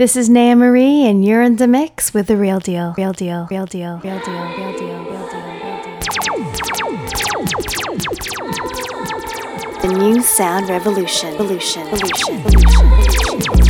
This is Naya Marie, and you're in the mix with the real deal. Real deal. Real deal. Real deal. Real deal. Real deal. The new sound revolution. Revolution. Revolution. Revolution. This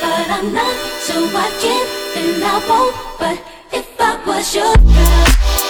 I'm not, so I can't and I won't. But if I was your girl.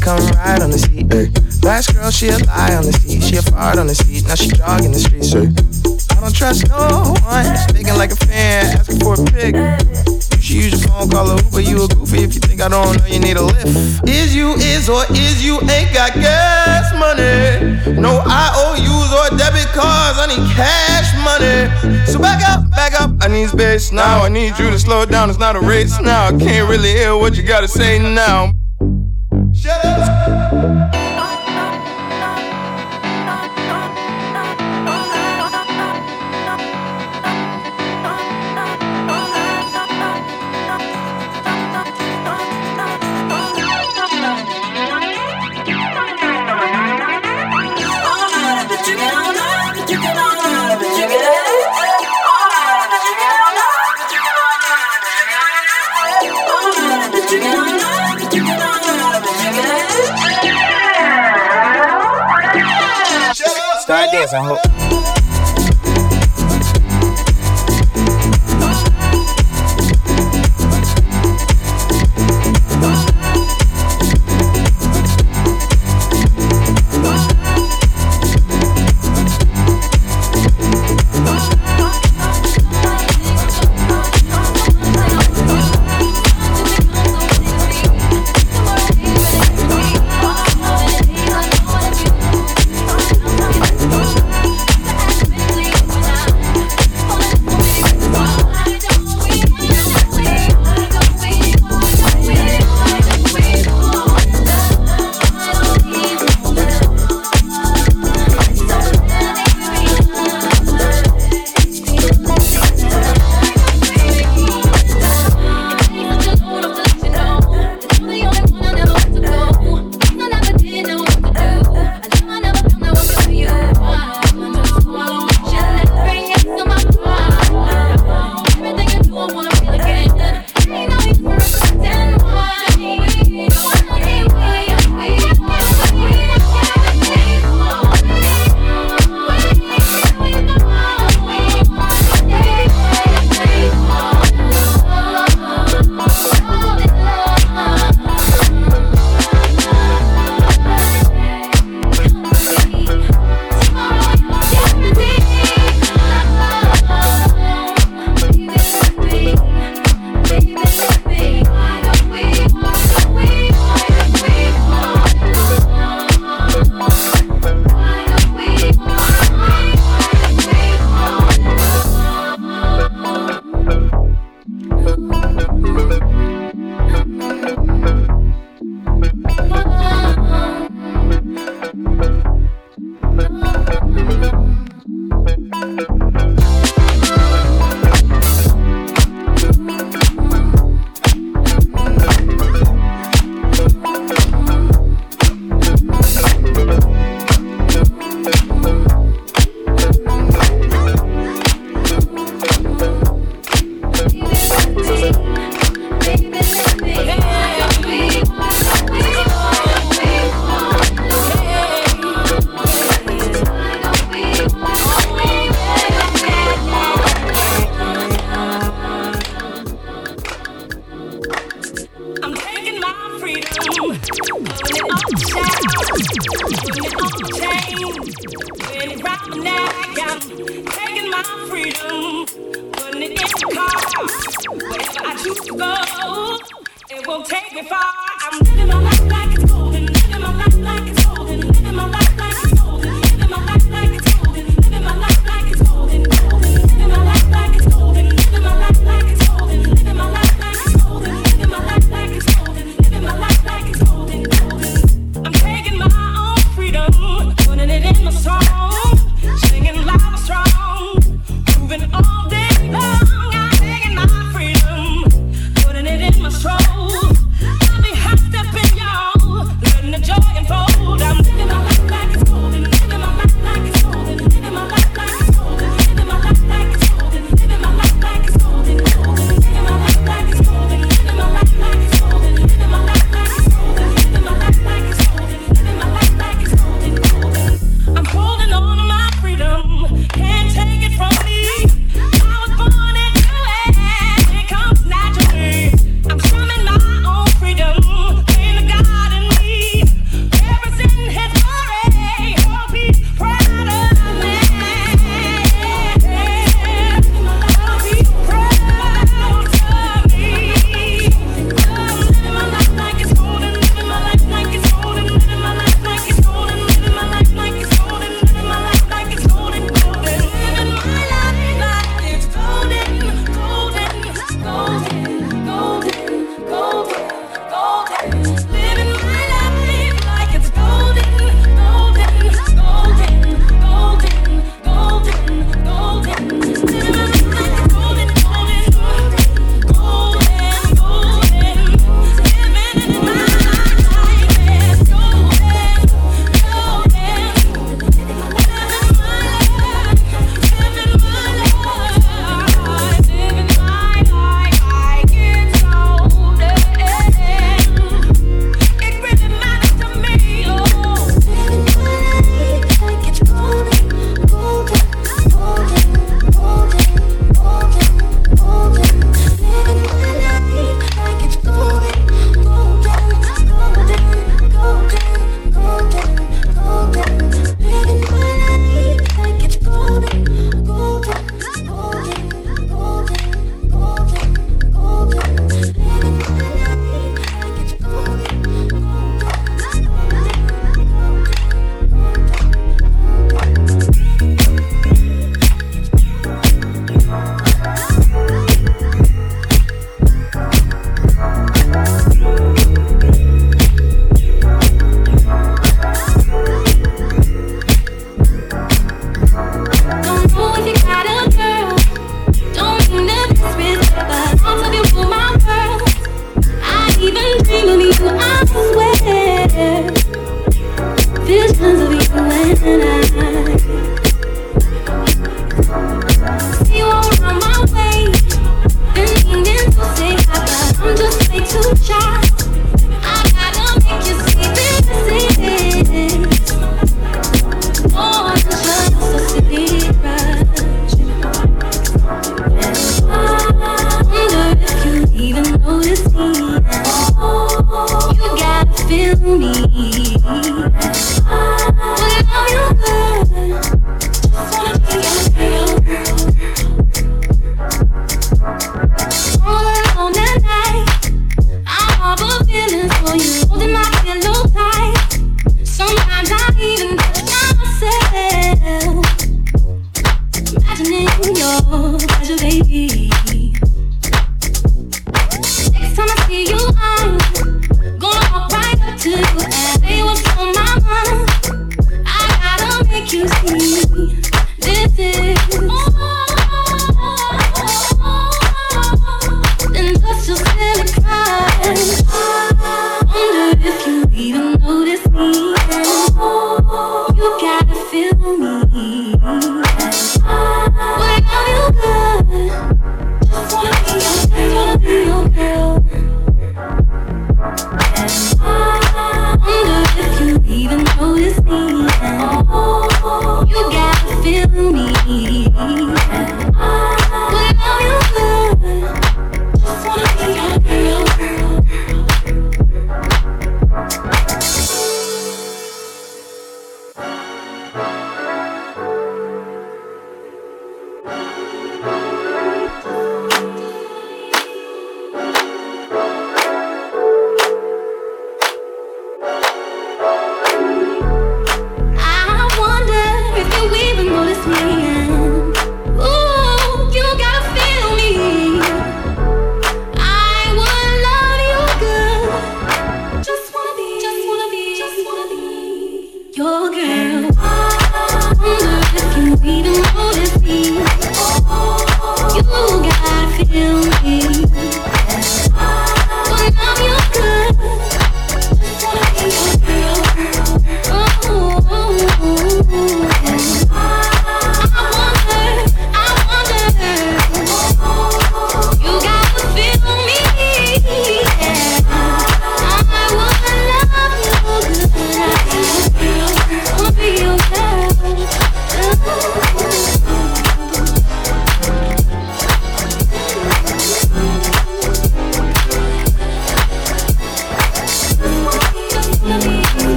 Come ride on the seat. Ay. Last girl, she a lie on the seat. She a fart on the seat. Now she jogging the streets. Ay. I don't trust no one. Thinking like a fan, asking for a pic. You should use your phone, call a Uber. You a goofy if you think I don't know you need a lift. Is you is or is you ain't got gas money? No IOUs or debit cards. I need cash money. So back up, back up. I need space now. I need you to slow down. It's not a race now. I can't really hear what you gotta say now. Shut up. Start dancing,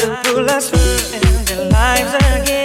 Their lives full of their lives again.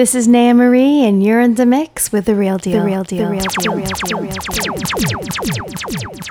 This is Naya Marie, and you're in the mix with the real deal. The real deal. The real deal. The real deal. The real deal. The real deal.